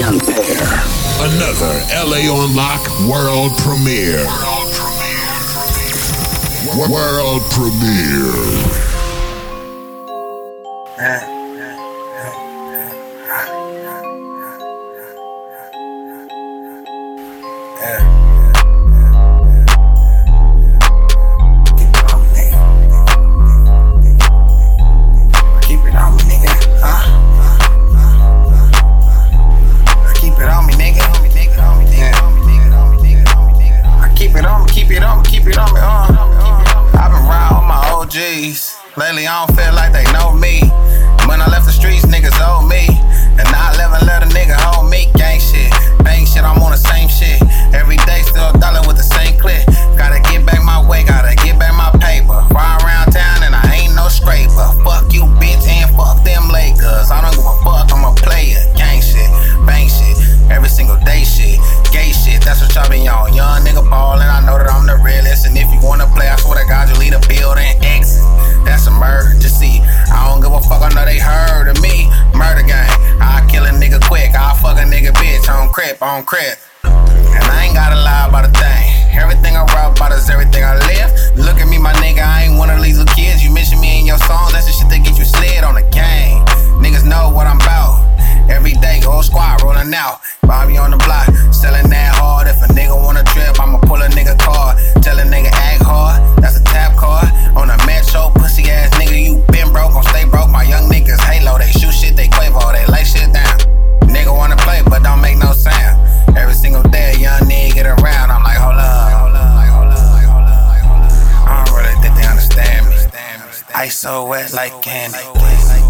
Young Pair. Another LA on Lock world premiere. World premiere. World premiere. Yeah. Lately, I don't feel like they know me. When I left the streets, chip on credit. And I ain't gotta lie about a thing. Everything I rap about is everything I live. Look at me, my nigga, I ain't one of these little kids. You mention me in your songs, that's the shit that get you slid on the game. Niggas know what I'm about. Every day, whole squad rolling out. Bobby on the block, selling that hard. If a nigga wanna trip, I'ma pull a nigga Ice so wet like candy.